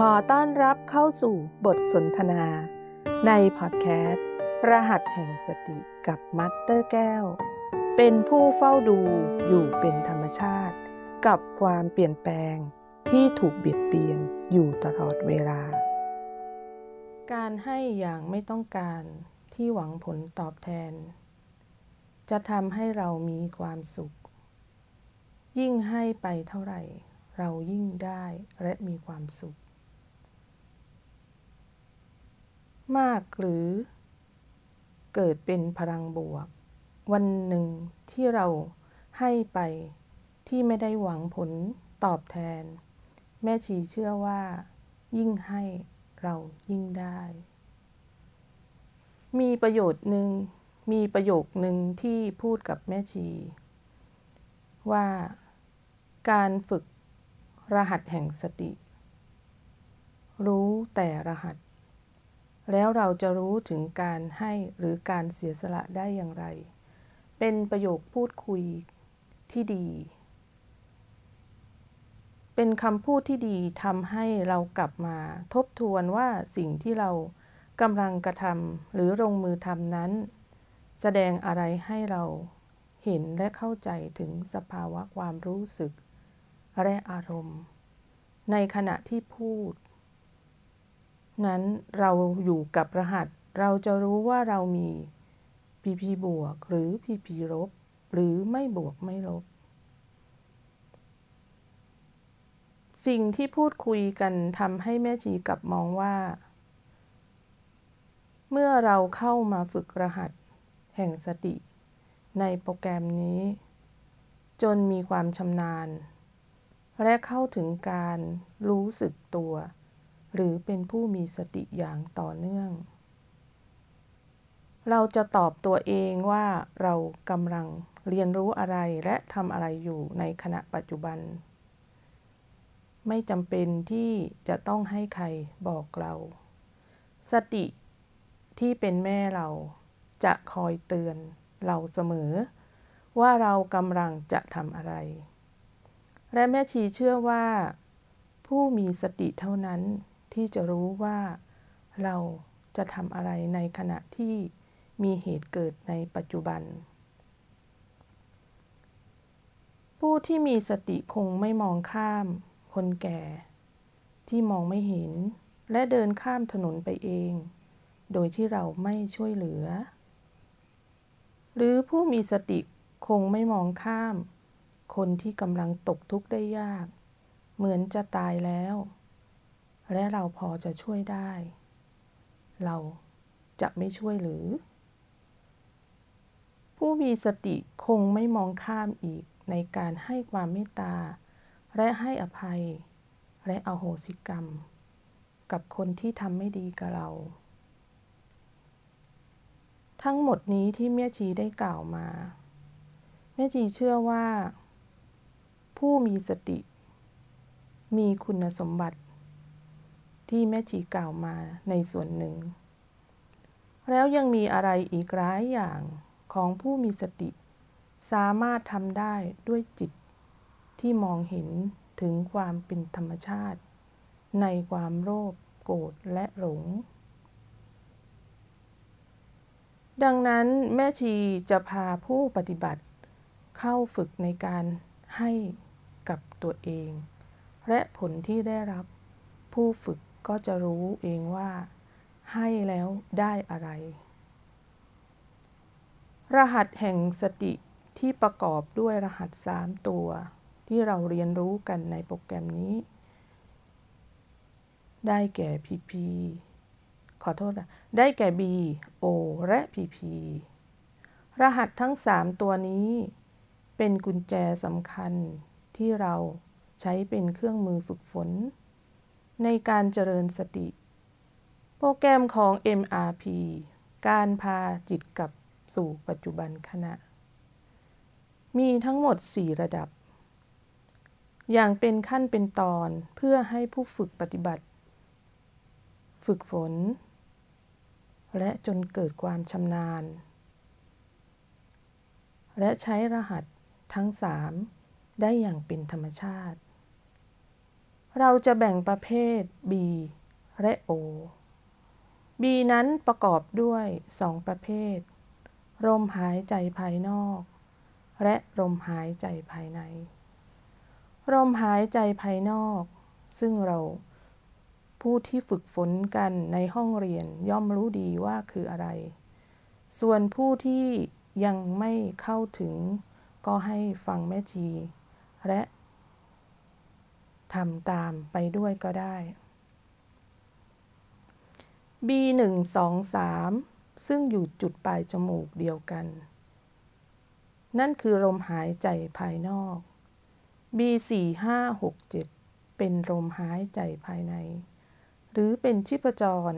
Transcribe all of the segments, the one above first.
ขอต้อนรับเข้าสู่บทสนทนา ในพอดแคสต์ รหัสแห่งสติกับมัตเตอร์แก้ว เป็นผู้เฝ้าดูอยู่เป็นธรรมชาติ กับความเปลี่ยนแปลงที่ถูกเบียดเบียนอยู่ตลอดเวลา การให้อย่างไม่ต้องการที่หวังผลตอบแทน จะทำให้เรามีความสุข ยิ่งให้ไปเท่าไหร่ เรายิ่งได้และมีความสุข มากหรือเกิดเป็นพลังบวก วันหนึ่งที่เราให้ไปที่ไม่ได้หวังผลตอบแทน แม่ชีเชื่อว่า ยิ่งให้เรายิ่งได้ มีประโยชน์หนึ่งมีประโยคหนึ่งที่พูดกับแม่ชี ว่าการฝึกรหัสแห่งสติ รู้แต่รหัส แล้วเราจะรู้ถึงการให้หรือการเสียสละได้อย่างไร เป็นประโยคพูดคุยที่ดี เป็นคำพูดที่ดีทำให้เรากลับมาทบทวนว่าสิ่งที่เรากำลังกระทำหรือลงมือทำนั้น แสดงอะไรให้เราเห็นและเข้าใจถึงสภาวะความรู้สึก และอารมณ์ ในขณะที่พูด นั้นเราอยู่กับรหัส เราจะรู้ว่าเรามี PP บวก หรือ PP ลบ หรือไม่บวกไม่ลบ สิ่งที่พูดคุยกันทำให้แม่ชีกลับมองว่า เมื่อเราเข้ามาฝึกรหัส แห่งสติ ในโปรแกรมนี้ จนมีความชำนาญ และเข้าถึงการรู้สึกตัว หรือเป็นผู้มีสติอย่างต่อเนื่อง เราจะตอบตัวเองว่าเรากำลังเรียนรู้อะไรและทำอะไรอยู่ในขณะปัจจุบัน ไม่จำเป็นที่จะต้องให้ใครบอกเรา สติที่เป็นแม่เราจะคอยเตือนเราเสมอ ว่าเรากำลังจะทำอะไร และแม่ชีเชื่อว่า ผู้มีสติเท่านั้น ที่จะรู้ว่าเราจะทำอะไรในขณะที่มีเหตุเกิดในปัจจุบัน ผู้ที่มีสติคงไม่มองข้าม คนแก่ ที่มองไม่เห็น และเดินข้ามถนนไปเอง โดยที่เราไม่ช่วยเหลือ หรือผู้มีสติคงไม่มองข้าม คนที่กำลังตกทุกข์ได้ยาก เหมือนจะตายแล้ว และเราพอจะช่วยได้ เราจะไม่ช่วยหรือ ผู้มีสติคงไม่มองข้ามอีกในการให้ความเมตตา และให้อภัย และอโหสิกรรม กับคนที่ทำไม่ดีกับเรา ทั้งหมดนี้ที่แม่ชีได้กล่าวมา แม่ชีเชื่อว่า ผู้มีสติ มีคุณสมบัติ ที่แม่ชีกล่าวมาในส่วนหนึ่ง แล้วยังมีอะไรอีกหลายอย่างของผู้มีสติ สามารถทำได้ด้วยจิตที่มองเห็นถึงความเป็นธรรมชาติ ในความโลภโกรธและหลง ดังนั้นแม่ชีจะพาผู้ปฏิบัติเข้าฝึกในการให้กับตัวเอง และผลที่ได้รับผู้ฝึก ก็จะรู้เองว่า ให้แล้วได้อะไร รหัสแห่งสติที่ประกอบด้วยรหัสสามตัว ที่เราเรียนรู้กันในโปรแกรมนี้ ได้แก่ PP ขอโทษนะได้แก่ B O และ PP รหัสทั้งสามตัวนี้ เป็นกุญแจสำคัญที่เราใช้เป็นเครื่องมือฝึกฝน ในการเจริญสติ โปรแกรมของ MRP การพาจิตกลับสู่ปัจจุบันขณะ มีทั้งหมด 4 ระดับ อย่างเป็นขั้นเป็นตอนเพื่อให้ผู้ฝึกปฏิบัติ ฝึกฝน และจนเกิดความชำนาญ และใช้รหัสทั้ง 3 ได้อย่างเป็นธรรมชาติ เราจะแบ่งประเภท B และ O B นั้นประกอบด้วยสองประเภท ลมหายใจภายนอก และลมหายใจภายใน ลมหายใจภายนอก ซึ่งเราผู้ที่ฝึกฝนกันในห้องเรียนย่อมรู้ดีว่าคืออะไร ส่วนผู้ที่ยังไม่เข้าถึงก็ให้ฟังแม่ชี และ ทำตามไปด้วยก็ได้ B 1 2 3ซึ่งอยู่จุดปลายจมูกเดียวกัน นั่นคือลมหายใจภายนอก B 4 5 6 7เป็นลมหายใจภายใน หรือเป็นชิพจร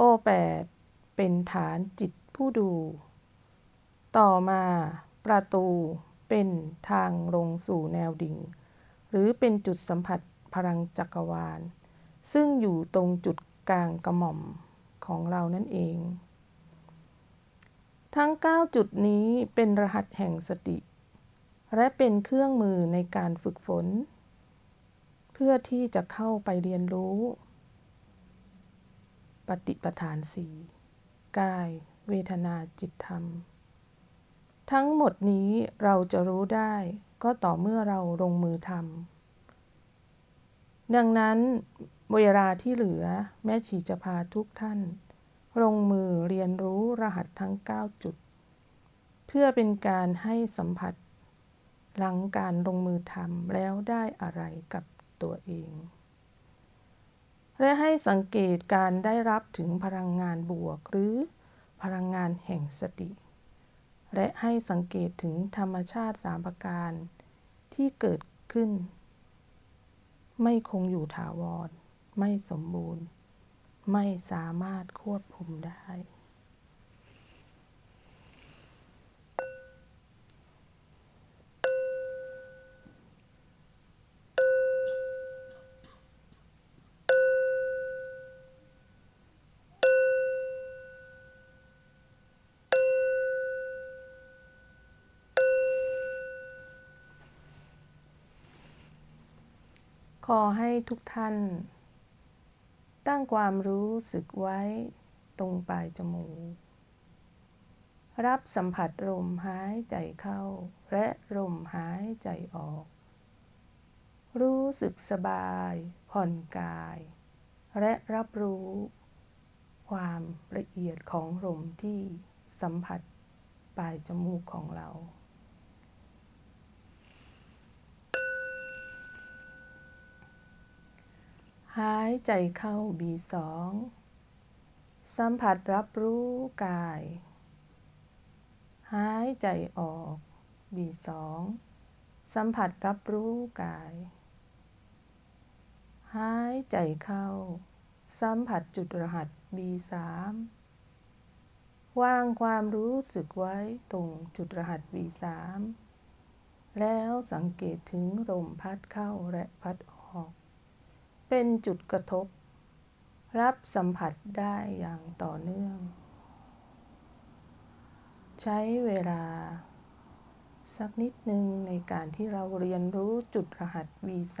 O 8เป็นฐานจิตผู้ดู ต่อมาประตูเป็นทางลงสู่แนวดิ่ง หรือเป็นจุดสัมผัสพลังจักรวาล ซึ่งอยู่ตรงจุดกลางกระหม่อมของเรานั่นเอง ทั้ง 9 จุดนี้เป็นรหัสแห่งสติ และเป็นเครื่องมือในการฝึกฝน เพื่อที่จะเข้าไปเรียนรู้ ปฏิปทานสี่กาย เวทนาจิตธรรม ทั้งหมดนี้เราจะรู้ได้ ก็ต่อเมื่อเราลงมือทำดังนั้นเวลาที่เหลือแม่ชีจะพาทุกท่าน ลงมือเรียนรู้รหัสทั้ง 9 จุด เพื่อเป็นการให้สัมผัส หลังการลงมือทำแล้วได้อะไรกับตัวเอง และให้สังเกตการได้รับถึงพลังงานบวกหรือพลังงานแห่งสติ และให้สังเกตถึงธรรมชาติสามประการ ที่เกิดขึ้น ไม่คงอยู่ถาวร ไม่สมบูรณ์ ไม่สามารถควบคุมได้ อให้ทุกท่าน ตั้งความรู้สึกไว้ตรงปลายจมูก รับสัมผัสลมหายใจเข้า และลมหายใจออก รู้สึกสบาย ผ่อนกาย และรับรู้ ความละเอียดของลมที่สัมผัสปลายจมูกของเรา หายใจเข้าบีสองสัมผัสรับรู้กาย หายใจออกบีสองสัมผัสรับรู้กาย หายใจเข้า สัมผัสจุดรหัสบีสามวางความรู้สึกไว้ตรงจุดรหัสบีสามแล้วสังเกตถึงลมพัดเข้าและพัดออก เป็นจุดกระทบ รับสัมผัสได้อย่างต่อเนื่อง ใช้เวลา สักนิดหนึ่งในการที่เราเรียนรู้จุดรหัส V3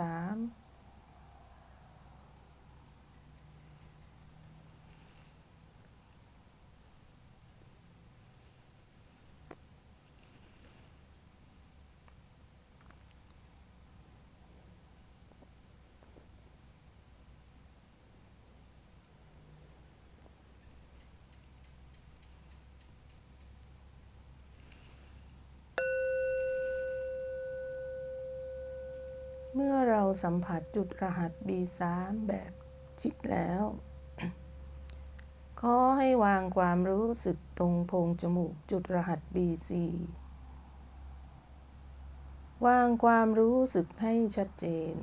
สัมผัสจุดรหัส B3 แบบจิตแล้ว ขอให้วางความรู้สึกตรงโพงจมูกจุดรหัส B4 วางความรู้สึกให้ชัดเจน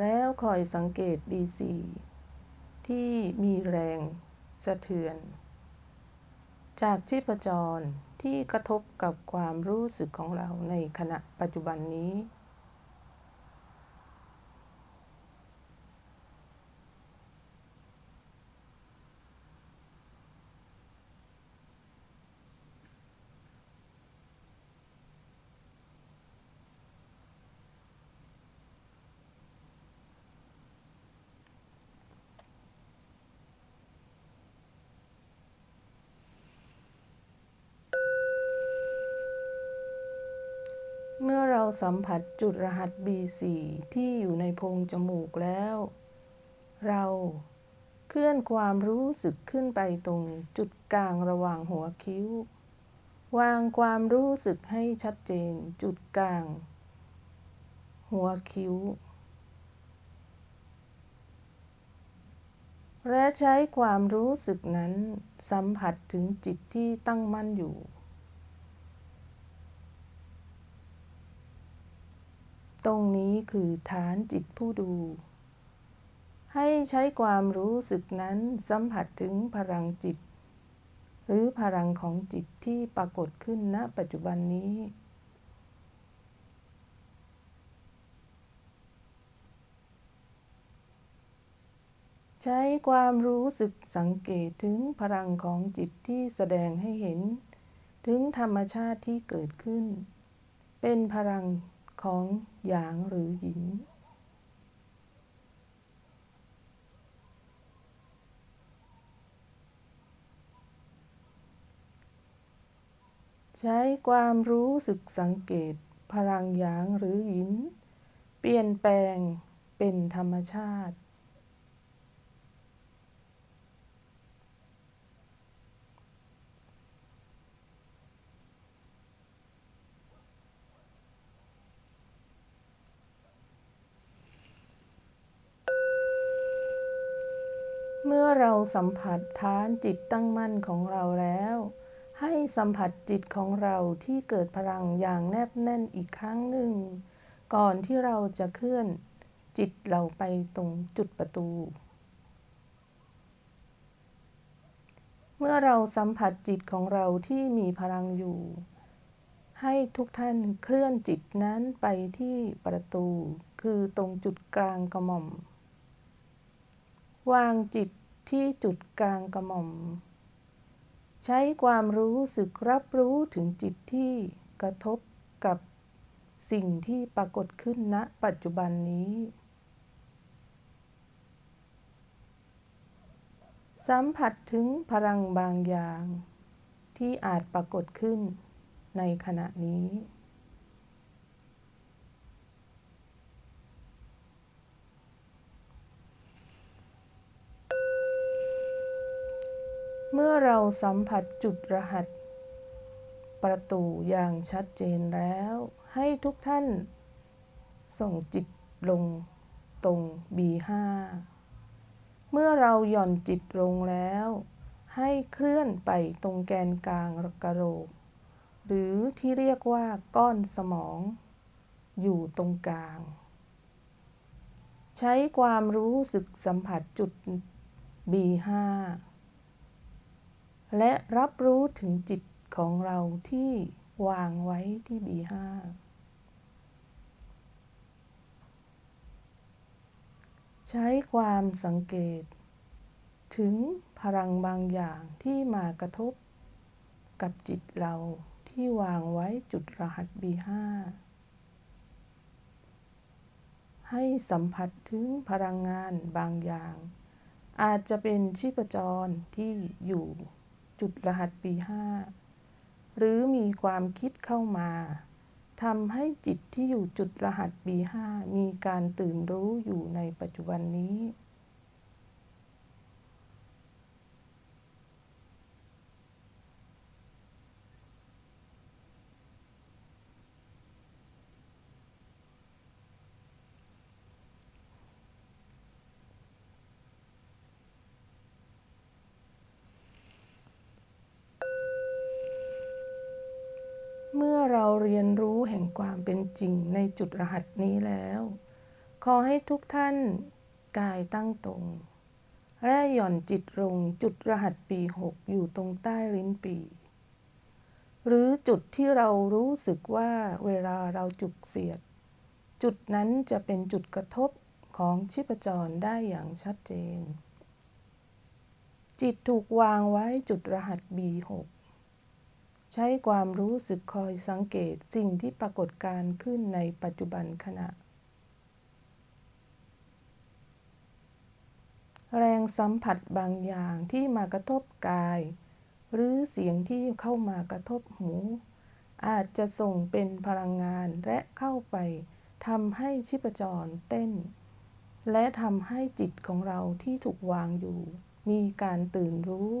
แล้วคอยสังเกต B4 ที่มีแรงสะเทือน จากชีพจรที่กระทบกับความรู้สึกของเราในขณะปัจจุบันนี้ สัมผัสจุดรหัส B4 ที่อยู่ในโพรงจมูกแล้ว เราเคลื่อนความรู้สึกขึ้นไปตรงจุดกลางระหว่างหัวคิ้ว วางความรู้สึกให้ชัดเจนจุดกลาง หัวคิ้ว และใช้ความรู้สึกนั้นสัมผัสถึงจิตที่ตั้งมั่นอยู่ ตรงนี้คือฐานจิตผู้ดู ให้ใช้ความรู้สึกนั้นสัมผัสถึงพลังจิต หรือพลังของจิตที่ปรากฏขึ้นณปัจจุบันนี้ ใช้ความรู้สึกสังเกตถึงพลังของจิตที่แสดงให้เห็น ถึงธรรมชาติที่เกิดขึ้น เป็นพลัง ของหยางหรือหยินใช้ความรู้สึกสังเกต พลังหยางหรือหยิน เปลี่ยนแปลงเป็นธรรมชาติ เมื่อเราสัมผัสฐานจิตตั้งมั่นของเราแล้ว ให้สัมผัสจิตของเราที่เกิดพลังอย่างแนบแน่นอีกครั้งหนึ่ง ก่อนที่เราจะเคลื่อนจิตเราไปตรงจุดประตู เมื่อเราสัมผัสจิตของเราที่มีพลังอยู่ ให้ทุกท่านเคลื่อนจิตนั้นไปที่ประตู คือตรงจุดกลางกระหม่อม วางจิตที่จุดกลางกระหม่อม ใช้ความรู้สึกรับรู้ถึงจิตที่กระทบกับสิ่งที่ปรากฏขึ้นณปัจจุบันนี้ สัมผัสถึงพลังบางอย่างที่อาจปรากฏขึ้นในขณะนี้ เมื่อเราสัมผัสจุดรหัส ประตูอย่างชัดเจนแล้ว ให้ทุกท่าน ส่งจิตลงตรง B5 เมื่อเราหย่อนจิตลงแล้ว ให้เคลื่อนไปตรงแกนกลางกระโหลก หรือที่เรียกว่าก้อนสมอง อยู่ตรงกลาง ใช้ความรู้สึกสัมผัสจุด B5 และรับรู้ถึงจิตของเราที่วางไว้ที่ B5 ใช้ความสังเกต ถึงพลังบางอย่างที่มากระทบกับจิตเราที่วางไว้จุดรหัส B5 ให้สัมผัสถึงพลังงานบางอย่าง อาจจะเป็นชีพจรที่อยู่ จุดรหัสปีห้าหรือมีความคิดเข้ามาทำให้จิตที่อยู่จุดรหัสปีห้ามีการตื่นรู้อยู่ในปัจจุบันนี้เมื่อ เรียนรู้แห่งความเป็นจริงในจุดรหัสนี้แล้ว ขอให้ทุกท่านกายตั้งตรง และหย่อนจิตลงจุดรหัสปีหกอยู่ตรงใต้ลิ้นปี หรือจุดที่เรารู้สึกว่าเวลาเราจุกเสียด จุดนั้นจะเป็นจุดกระทบของชีพจรได้อย่างชัดเจน จิตถูกวางไว้จุดรหัส B6 ใช้ความรู้สึกคอยสังเกตสิ่งที่ปรากฏการขึ้นในปัจจุบันขณะ แรงสัมผัสบางอย่างที่มากระทบกาย หรือเสียงที่เข้ามากระทบหู อาจจะส่งเป็นพลังงานและเข้าไปทำให้ชีพจรเต้น และทำให้จิตของเราที่ถูกวางอยู่ มีการตื่นรู้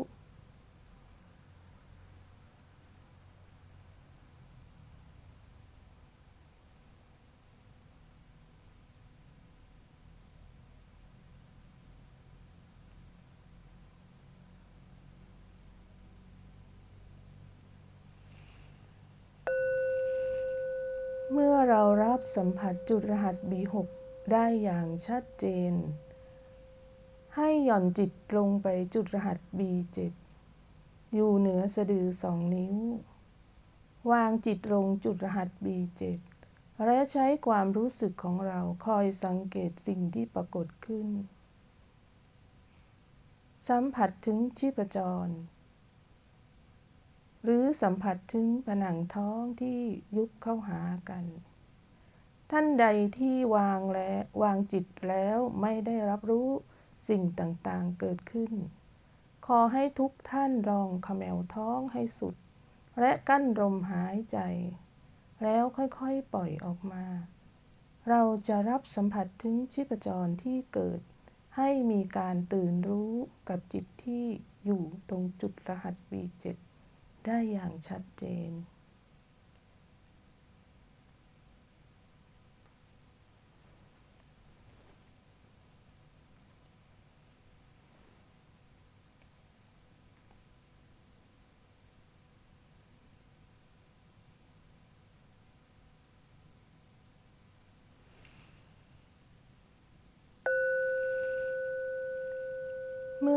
เมื่อเรารับ สัมผัสจุดรหัส B6 ได้อย่างชัดเจน ให้หย่อนจิตลงไปจุดรหัส B7 อยู่เหนือสะดือสองนิ้ว วางจิตลงจุดรหัส B7 และใช้ความรู้สึกของเราคอยสังเกตสิ่งที่ปรากฏขึ้น สัมผัสถึงชีพจร หรือสัมผัสถึงผนังท้องที่ยุบเข้าหากัน ท่านใดที่วางและวางจิตแล้วไม่ได้รับรู้สิ่งต่างๆเกิดขึ้น ขอให้ทุกท่านลองขมวท้องให้สุด และกั้นลมหายใจ แล้วค่อยๆปล่อยออกมา เราจะรับสัมผัสถึงชีพจรที่เกิด ให้มีการตื่นรู้กับจิตที่อยู่ตรงจุดรหัส B7 ได้อย่างชัดเจน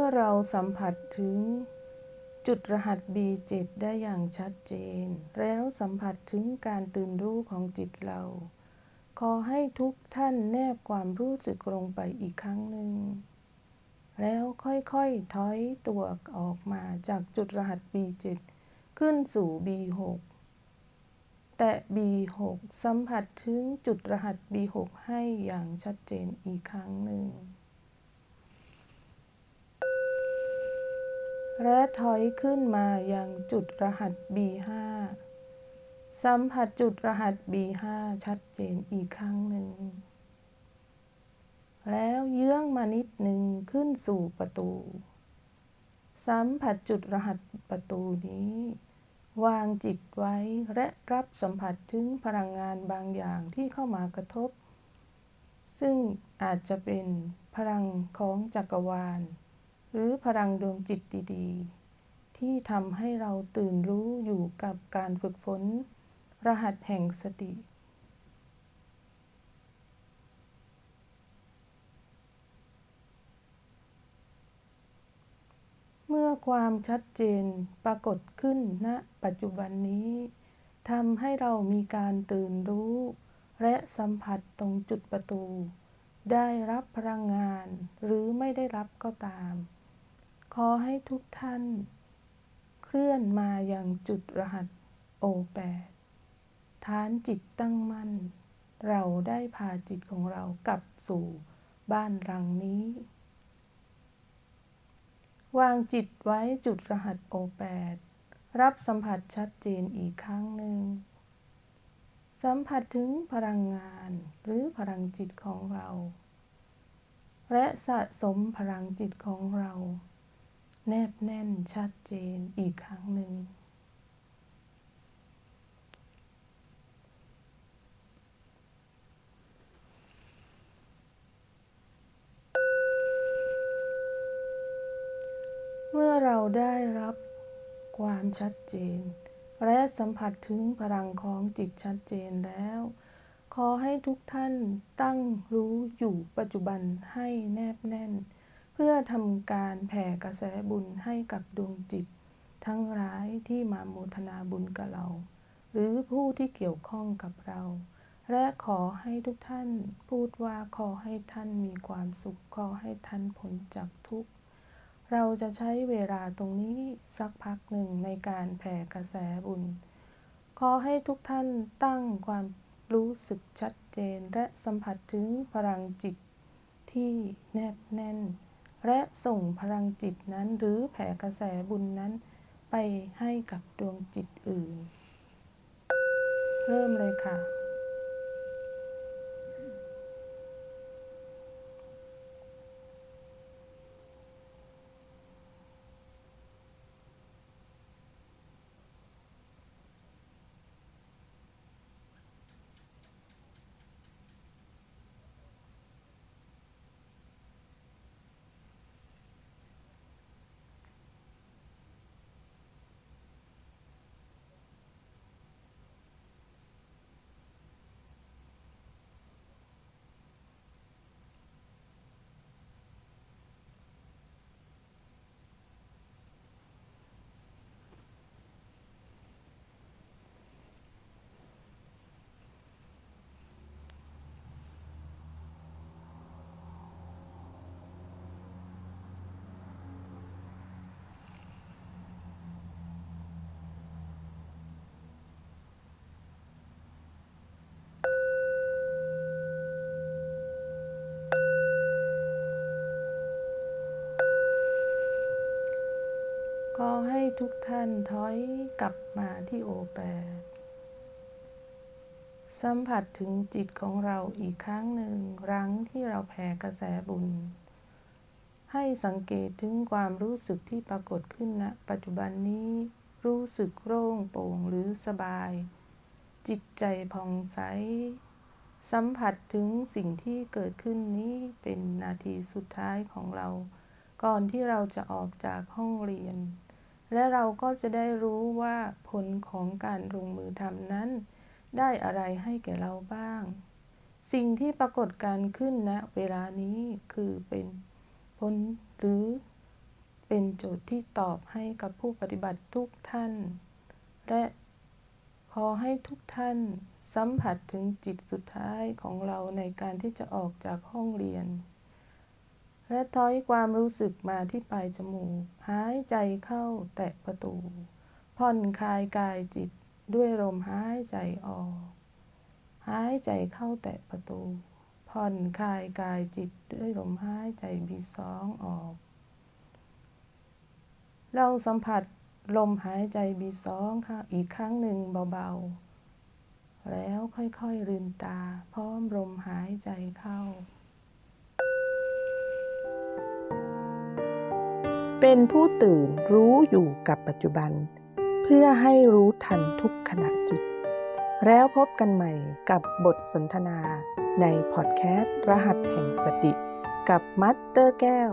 เมื่อเราสัมผัสถึงจุดรหัส B7 ได้อย่างชัดเจน แล้วสัมผัสถึงการตื่นรู้ของจิตเรา ขอให้ทุกท่านแนบความรู้สึกลงไปอีกครั้งหนึ่ง แล้วค่อยๆถอยตัวออกมาจากจุดรหัส B7 ขึ้นสู่ B6 แต่ B6 สัมผัสถึงจุดรหัส B6 ให้อย่างชัดเจนอีกครั้งหนึ่ง และถอยขึ้นมายังจุดรหัส B5 สัมผัสจุดรหัส B5 ชัดเจนอีกครั้งหนึ่ง แล้วเยื้องมานิดหนึ่งขึ้นสู่ประตู สัมผัสจุดรหัสประตูนี้ วางจิตไว้และรับสัมผัสถึงพลังงานบางอย่างที่เข้ามากระทบ ซึ่งอาจจะเป็นพลังของจักรวาล รือพลังดวงจิตดีๆ ที่ทำให้เราตื่นรู้อยู่กับการฝึกฝน รหัสแห่งสติ เมื่อความชัดเจนปรากฏขึ้นณปัจจุบันนี้ทำให้เรามีการตื่นรู้ และสัมผัสตรงจุดประตู ได้รับพลังงานหรือไม่ได้รับก็ตาม ขอให้ทุกท่าน เคลื่อนมาอย่างจุดรหัสโอแปดฐานจิตตั้งมั่น เราได้พาจิตของเรากลับสู่บ้านรังนี้ วางจิตไว้จุดรหัสโอแปดรับสัมผัสชัดเจนอีกครั้งหนึ่ง สัมผัสถึงพลังงานหรือพลังจิตของเรา และสะสมพลังจิตของเรา แนบแน่นชัดเจนอีกครั้งหนึ่ง เมื่อเราได้รับความชัดเจน และสัมผัสถึงพลังของจิตชัดเจนแล้ว ขอให้ทุกท่านตั้งรู้อยู่ปัจจุบันให้แนบแน่น พื่อทำการแผ่กระแสบุญให้กับดวงจิต ทั้งร้ายที่มาโมทนาบุญกับเรา หรือผู้ที่เกี่ยวข้องกับเรา และขอให้ทุกท่านพูดว่าขอให้ท่านมีความสุข ขอให้ท่านพ้นจากทุกข์ เราจะใช้เวลาตรงนี้สักพักหนึ่งในการแผ่กระแสบุญ ขอให้ทุกท่านตั้งความรู้สึกชัดเจนและสัมผัสถึงพลังจิตที่แนบแน่น และส่งพลังจิตนั้นหรือแผ่กระแสบุญนั้นไปให้กับดวงจิตอื่น เริ่มเลยค่ะก็ ให้ทุกท่านถอยกลับมาที่โอแปดสัมผัสถึงจิตของเราอีกครั้งหนึ่งรั้งที่เราแผ่กระแสบุญ ให้สังเกตถึงความรู้สึกที่ปรากฏขึ้นณนะปัจจุบันนี้รู้สึกโล่งโปร่งหรือสบาย จิตใจผ่องใส สัมผัสถึงสิ่งที่เกิดขึ้นนี้เป็นนาทีสุดท้ายของเรา ก่อนที่เราจะออกจากห้องเรียน และเราก็จะได้รู้ว่าผลของการลงมือทำนั้น ได้อะไรให้แก่เราบ้าง สิ่งที่ปรากฏการขึ้นณนะเวลานี้คือเป็นผลหรือเป็นโจทย์ที่ตอบให้กับผู้ปฏิบัติทุกท่าน และขอให้ทุกท่านสัมผัสถึงจิตสุดท้ายของเราในการที่จะออกจากห้องเรียน และถอยความรู้สึกมาที่ปลายจมูก หายใจเข้าแตะประตู ผ่อนคลายกายจิตด้วยลมหายใจออก หายใจเข้าแตะประตู ผ่อนคลายกายจิตด้วยลมหายใจบีสองออก เราสัมผัสลมหายใจบีสองค่ะอีกครั้งหนึ่งเบาๆ แล้วค่อยๆลืมตา พร้อมลมหายใจเข้า เป็นผู้ตื่นรู้อยู่กับปัจจุบัน เพื่อให้รู้ทันทุกขณะจิต แล้วพบกันใหม่กับบทสนทนาในพอดแคสต์รหัสแห่งสติ กับมัตเตอร์แก้ว